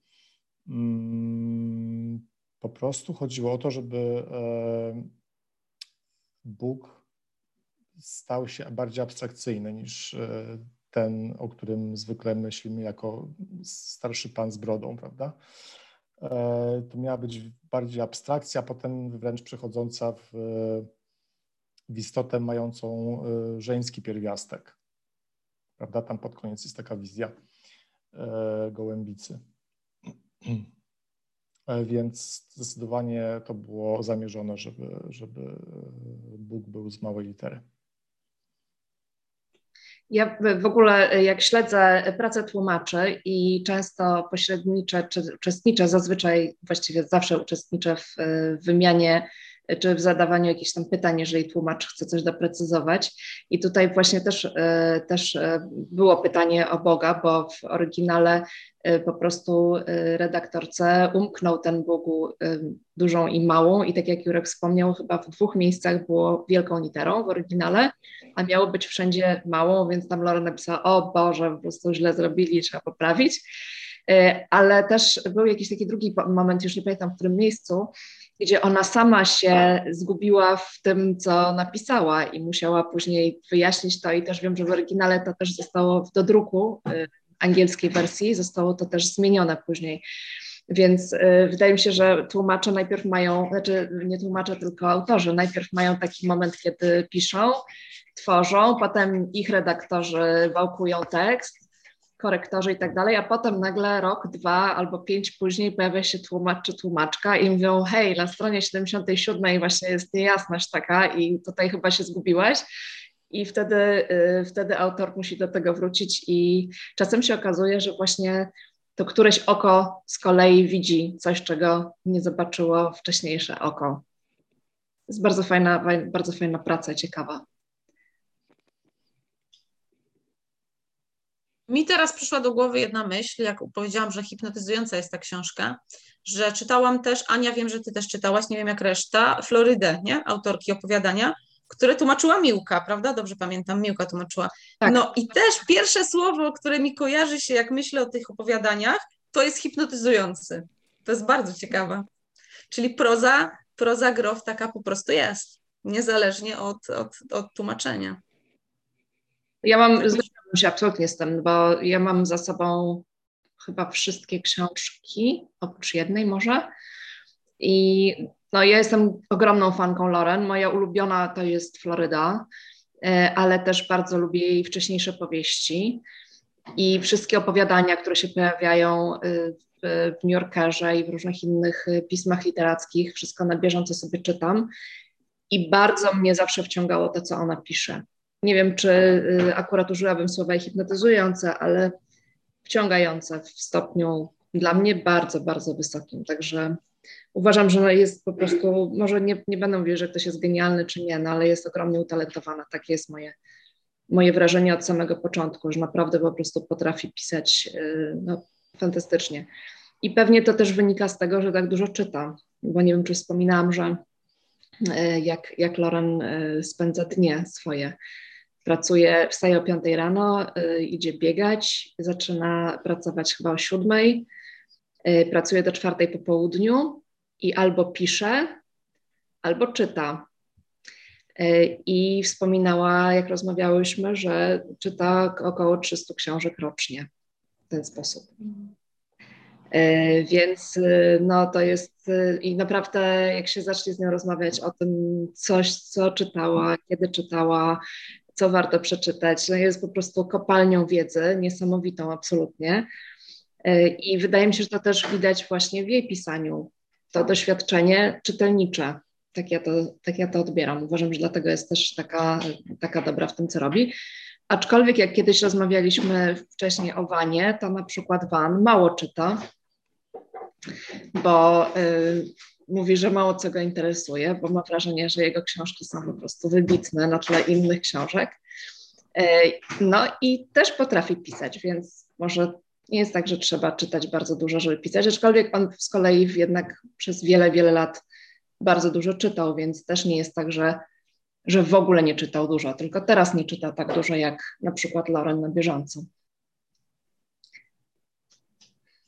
Mm, po prostu chodziło o to, żeby e, Bóg stał się bardziej abstrakcyjny niż e, ten, o którym zwykle myślimy jako starszy pan z brodą, prawda? E, to miała być bardziej abstrakcja, potem wręcz przechodząca w, w istotę mającą e, żeński pierwiastek. Prawda? Tam pod koniec jest taka wizja e, gołębicy. Więc zdecydowanie to było zamierzone, żeby, żeby Bóg był z małej litery. Ja w ogóle jak śledzę pracę tłumaczy i często pośredniczę czy uczestniczę, zazwyczaj właściwie zawsze uczestniczę w wymianie czy w zadawaniu jakichś tam pytań, jeżeli tłumacz chce coś doprecyzować. I tutaj właśnie też, e, też e, było pytanie o Boga, bo w oryginale e, po prostu redaktorce umknął ten Bogu dużą i małą i tak jak Jurek wspomniał, chyba w dwóch miejscach było wielką literą w oryginale, a miało być wszędzie małą, więc tam Laura napisała, o Boże, po prostu źle zrobili, trzeba poprawić. Ale też był jakiś taki drugi moment, już nie pamiętam w którym miejscu, gdzie ona sama się zgubiła w tym, co napisała i musiała później wyjaśnić to i też wiem, że w oryginale to też zostało do druku y, angielskiej wersji, zostało to też zmienione później. Więc y, wydaje mi się, że tłumacze najpierw mają, znaczy nie tłumacze, tylko autorzy, najpierw mają taki moment, kiedy piszą, tworzą, potem ich redaktorzy wałkują tekst, korektorzy i tak dalej, a potem nagle rok, dwa albo pięć później pojawia się tłumacz czy tłumaczka i mówią, hej, na stronie 77 właśnie jest niejasność taka i tutaj chyba się zgubiłeś. I wtedy, y, wtedy autor musi do tego wrócić i czasem się okazuje, że właśnie to któreś oko z kolei widzi coś, czego nie zobaczyło wcześniejsze oko. Jest bardzo fajna, bardzo fajna praca, ciekawa. Mi teraz przyszła do głowy jedna myśl, jak powiedziałam, że hipnotyzująca jest ta książka, że czytałam też, Ania, wiem, że ty też czytałaś, nie wiem jak reszta, Florydę, nie? Autorki opowiadania, które tłumaczyła Miłka, prawda? Dobrze pamiętam, Miłka tłumaczyła. Tak. No i też pierwsze słowo, które mi kojarzy się, jak myślę o tych opowiadaniach, to jest hipnotyzujący. To jest bardzo ciekawe. Czyli proza, proza grof taka po prostu jest, niezależnie od, od, od tłumaczenia. Ja mam, zgadzam się absolutnie z tym, bo ja mam za sobą chyba wszystkie książki, oprócz jednej może. I no, ja jestem ogromną fanką Loren. Moja ulubiona to jest Floryda, e, ale też bardzo lubię jej wcześniejsze powieści i wszystkie opowiadania, które się pojawiają e, w, w New Yorkerze i w różnych innych e, pismach literackich. Wszystko na bieżąco sobie czytam. I bardzo mnie zawsze wciągało to, co ona pisze nie wiem, czy y, akurat użyłabym słowa hipnotyzujące, ale wciągające w stopniu dla mnie bardzo, bardzo wysokim. Także uważam, że jest po prostu, może nie, nie będę mówić, że ktoś jest genialny czy nie, no ale jest ogromnie utalentowana. Takie jest moje, moje wrażenie od samego początku, że naprawdę po prostu potrafi pisać y, no, fantastycznie. I pewnie to też wynika z tego, że tak dużo czyta, bo nie wiem, czy wspominałam, że y, jak, jak Loren spędza dnie swoje. Pracuje, wstaje o 5 rano, idzie biegać, zaczyna pracować chyba o 7, pracuje do 4 po południu i albo pisze, albo czyta. I wspominała, jak rozmawiałyśmy, że czyta około 300 książek rocznie w ten sposób. Więc no to jest i naprawdę jak się zacznie z nią rozmawiać o tym coś, co czytała, kiedy czytała, co warto przeczytać, no jest po prostu kopalnią wiedzy, niesamowitą absolutnie. I wydaje mi się, że to też widać właśnie w jej pisaniu, to doświadczenie czytelnicze. Tak ja to, tak ja to odbieram. Uważam, że dlatego jest też taka, taka dobra w tym, co robi. Aczkolwiek jak kiedyś rozmawialiśmy wcześniej o Wanie, to na przykład Van mało czyta, bo y, mówi, że mało co go interesuje, bo ma wrażenie, że jego książki są po prostu wybitne na tle innych książek. Y, no i też potrafi pisać, więc może nie jest tak, że trzeba czytać bardzo dużo, żeby pisać, aczkolwiek on z kolei jednak przez wiele, wiele lat bardzo dużo czytał, więc też nie jest tak, że, że w ogóle nie czytał dużo, tylko teraz nie czyta tak dużo jak na przykład Lauren na bieżąco.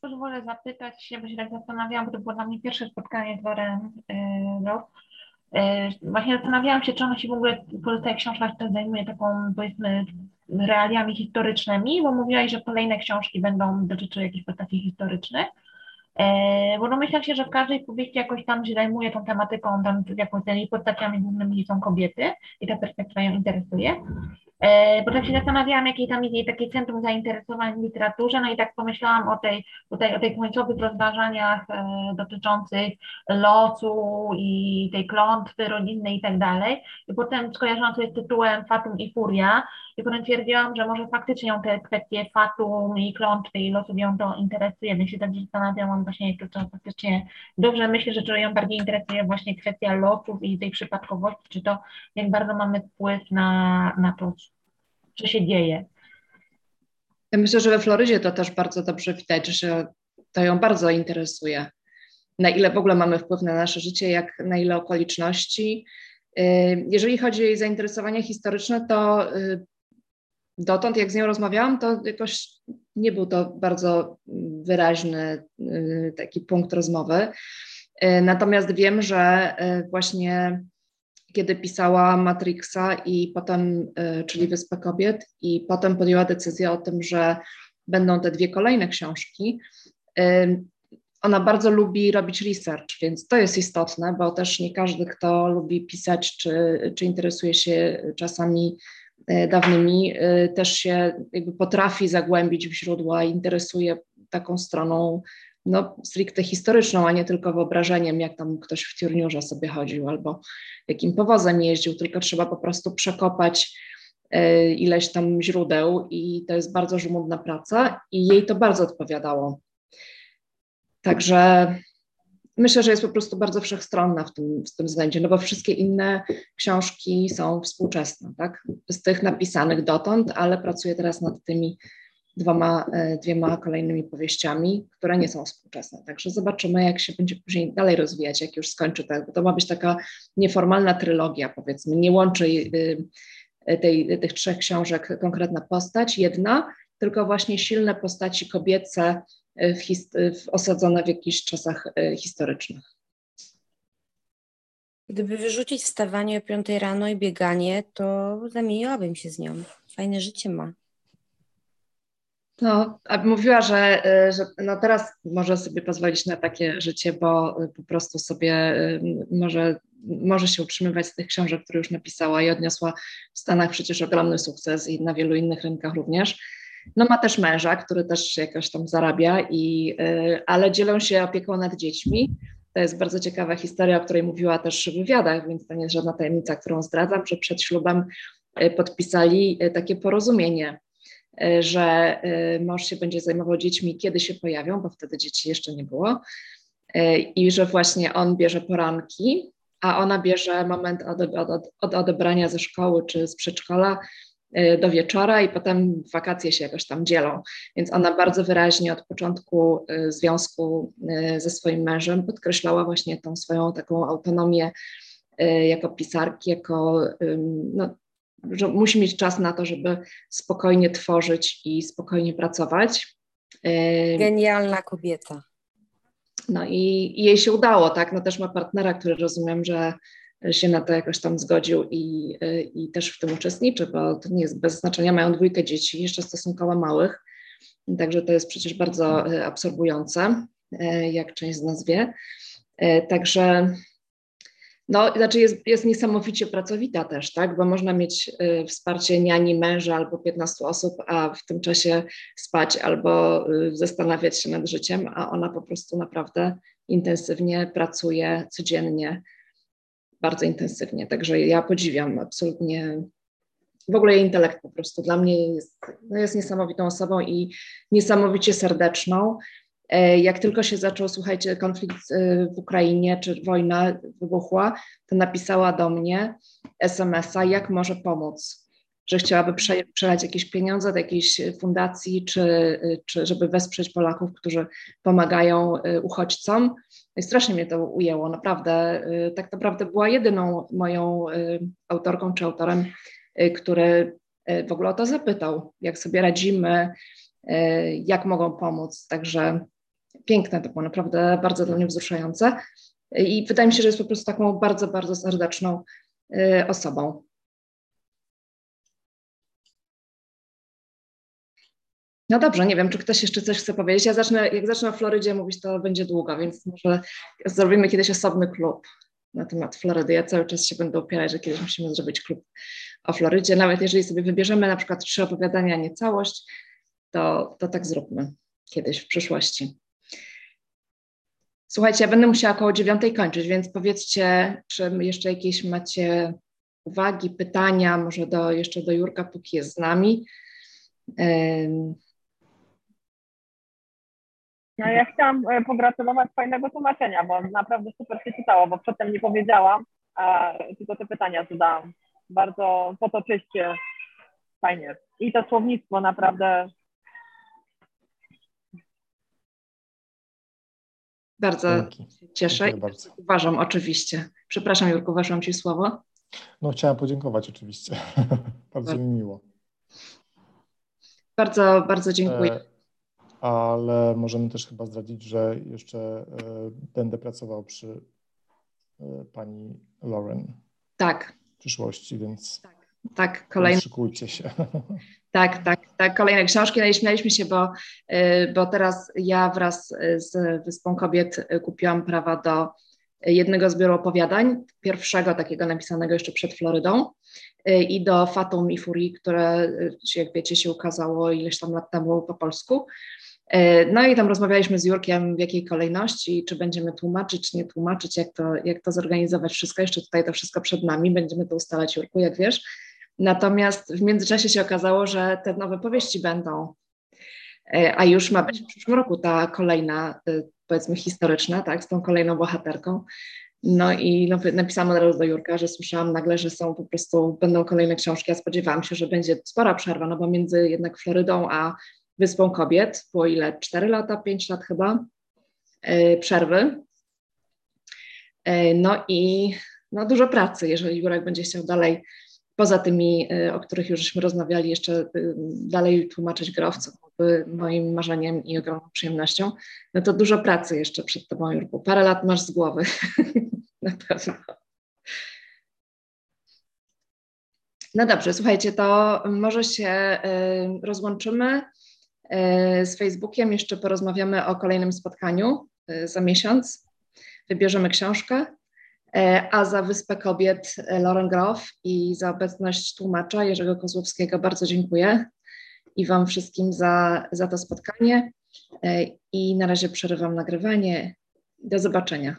Pozwolę zapytać się, bo się tak zastanawiałam, bo to było dla mnie pierwsze spotkanie z Lauren yy, Właśnie zastanawiałam się, czy ona się w ogóle po tych książkach też zajmuje taką, powiedzmy, realiami historycznymi, bo mówiłaś, że kolejne książki będą dotyczyły jakichś postaci historycznych. E, bo domyślam się, że w każdej powieści jakoś tam się zajmuje tą tematyką, tam jakąś tymi postaciami głównymi są kobiety i ta perspektywa ją interesuje. E, bo tak się zastanawiałam, jakie tam jest jej takie centrum zainteresowań w literaturze, no i tak pomyślałam o tej, tutaj, o tej końcowych rozważaniach e, dotyczących losu i tej klątwy rodzinnej i tak dalej. I potem skojarzyłam sobie z tytułem Fatum i Furia i potem twierdziłam, że może faktycznie ją te kwestie Fatum i klątwy i losu ją to interesuje, więc się tak zastanawiałam właśnie, to faktycznie dobrze myślę, że ją bardziej interesuje właśnie kwestia losów i tej przypadkowości, czy to jak bardzo mamy wpływ na, na to, co się dzieje. Ja myślę, że we Florydzie to też bardzo dobrze widać, że to ją bardzo interesuje. Na ile w ogóle mamy wpływ na nasze życie, jak na ile okoliczności. Y, jeżeli chodzi o jej zainteresowania historyczne, to y, dotąd, jak z nią rozmawiałam, to jakoś nie był to bardzo wyraźny y, taki punkt rozmowy. Natomiast wiem, że właśnie kiedy pisała Matrixa i potem, y, czyli Wyspę Kobiet, i potem podjęła decyzję o tym, że będą te dwie kolejne książki. Y, ona bardzo lubi robić research, więc to jest istotne, bo też nie każdy, kto lubi pisać, czy, czy interesuje się czasami y, dawnymi, też się jakby potrafi zagłębić w źródła, interesuje taką stroną no, stricte historyczną, a nie tylko wyobrażeniem, jak tam ktoś w tiurniurze sobie chodził albo jakim powozem jeździł, tylko trzeba po prostu przekopać e, ileś tam źródeł i to jest bardzo żmudna praca i jej to bardzo odpowiadało. Także myślę, że jest po prostu bardzo wszechstronna w tym, w tym względzie, no bo wszystkie inne książki są współczesne, tak? Z tych napisanych dotąd, ale pracuję teraz nad tymi dwoma, e, dwiema kolejnymi powieściami, które nie są współczesne. Także zobaczymy, jak się będzie później dalej rozwijać, jak już skończy to. To ma być taka nieformalna trylogia, powiedzmy. Nie łączy e, tej, tych trzech książek konkretna postać, jedna, tylko właśnie silne postaci kobiece w w, osadzone w jakichś czasach historycznych. Gdyby wyrzucić wstawanie o 5 rano i bieganie, to zamieniłabym się z nią. Fajne życie ma. No, a mówiła, że, że no teraz może sobie pozwolić na takie życie, bo po prostu sobie może, może się utrzymywać z tych książek, które już napisała i odniosła w Stanach przecież ogromny sukces i na wielu innych rynkach również. No ma też męża, który też jakoś tam zarabia, i, ale dzielą się opieką nad dziećmi. To jest bardzo ciekawa historia, o której mówiła też w wywiadach, więc to nie jest żadna tajemnica, którą zdradzam, że przed ślubem podpisali takie porozumienie że mąż się będzie zajmował dziećmi, kiedy się pojawią, bo wtedy dzieci jeszcze nie było. I że właśnie on bierze poranki, a ona bierze moment od, od, od odebrania ze szkoły czy z przedszkola Y, do wieczora i potem wakacje się jakoś tam dzielą. Więc ona bardzo wyraźnie od początku y, związku y, ze swoim mężem podkreślała właśnie tą swoją taką autonomię jako pisarki, jako no, że musi mieć czas na to, żeby spokojnie tworzyć i spokojnie pracować. Genialna kobieta. No i, i jej się udało, tak? No też ma partnera, który rozumiem, że się na to jakoś tam zgodził i, i też w tym uczestniczy, bo to nie jest bez znaczenia. Mają dwójkę dzieci, jeszcze stosunkowo małych, także to jest przecież bardzo e, absorbujące, e, jak część z nas wie. E, także no, znaczy jest, jest niesamowicie pracowita też, tak, bo można mieć wsparcie niani męża albo 15 osób, a w tym czasie spać albo zastanawiać się nad życiem, a ona po prostu naprawdę intensywnie pracuje codziennie bardzo intensywnie. Także ja podziwiam absolutnie w ogóle jej intelekt po prostu. Dla mnie jest, no jest niesamowitą osobą i niesamowicie serdeczną. E, jak tylko się zaczął, słuchajcie, konflikt e, w Ukrainie, czy wojna wybuchła, to napisała do mnie SMS-a, jak może pomóc, że chciałaby przelać jakieś pieniądze do jakiejś fundacji, czy, czy żeby wesprzeć Polaków, którzy pomagają e, uchodźcom. I strasznie mnie to ujęło, naprawdę. Y, tak naprawdę była jedyną moją y, autorką czy autorem, y, który w ogóle o to zapytał, jak sobie radzimy, jak mogą pomóc. Także piękne to było, naprawdę bardzo dla mnie wzruszające. I wydaje mi się, że jest po prostu taką bardzo, bardzo serdeczną osobą. No dobrze, nie wiem, czy ktoś jeszcze coś chce powiedzieć. Ja zacznę, jak zacznę o Florydzie mówić, to będzie długo, więc może zrobimy kiedyś osobny klub na temat Florydy. Ja cały czas się będę opierać, że kiedyś musimy zrobić klub o Florydzie. Nawet jeżeli sobie wybierzemy na przykład trzy opowiadania, a nie całość, to, to tak zróbmy kiedyś w przyszłości. Słuchajcie, ja będę musiała około dziewiątej kończyć, więc powiedzcie, czy jeszcze jakieś macie uwagi, pytania, może do, jeszcze do Jurka, póki jest z nami. No ja chciałam e, pogratulować fajnego tłumaczenia, bo naprawdę super się czytało, bo przedtem nie powiedziałam, a tylko te pytania zadałam. Bardzo potoczyście, fajnie. I to słownictwo naprawdę Bardzo Dzięki. cieszę i bardzo. uważam oczywiście. Przepraszam Jurku, weszłam Ci słowo. No chciałam podziękować oczywiście. *laughs* bardzo mi miło. Bardzo, bardzo dziękuję. E ale możemy też chyba zdradzić, że jeszcze e, będę pracował przy e, pani Lauren. Tak. W przyszłości, więc tak, tak kolejne. Szykujcie się. *laughs* Tak, tak, tak. Kolejne książki. No i śmialiśmy się, bo, e, bo teraz ja wraz z Wyspą Kobiet kupiłam prawa do jednego zbioru opowiadań, pierwszego takiego napisanego jeszcze przed Florydą i do Fatum i Furii, które, jak wiecie, się ukazało ileś tam lat temu po polsku. E, no i tam rozmawialiśmy z Jurkiem w jakiej kolejności, czy będziemy tłumaczyć, czy nie tłumaczyć, jak to, jak to zorganizować wszystko. Jeszcze tutaj to wszystko przed nami, będziemy to ustalać, Jurku, jak wiesz. Natomiast w międzyczasie się okazało, że te nowe powieści będą, e, a już ma być w przyszłym roku ta kolejna, e, powiedzmy historyczna, tak, z tą kolejną bohaterką. No i no, napisałam od razu do Jurka, że słyszałam nagle, że są po prostu, będą kolejne książki. Ja spodziewałam się, że będzie spora przerwa, no bo między jednak Florydą a Wyspą Kobiet. Było ile? 4 lata, 5 lat chyba e, przerwy. E, no i no, dużo pracy, jeżeli Jurek będzie chciał dalej, poza tymi, e, o których już żeśmy rozmawiali, jeszcze dalej tłumaczyć growców, moim marzeniem i ogromną przyjemnością, no to dużo pracy jeszcze przed Tobą, Jurku. Parę lat masz z głowy, *laughs* na pewno. No dobrze, słuchajcie, to może się rozłączymy. E, z Facebookiem. Jeszcze porozmawiamy o kolejnym spotkaniu e, za miesiąc. Wybierzemy książkę. E, a za Wyspę Kobiet Lauren Groff i za obecność tłumacza Jerzego Kozłowskiego bardzo dziękuję i Wam wszystkim za, za to spotkanie. I na razie przerywam nagrywanie. Do zobaczenia.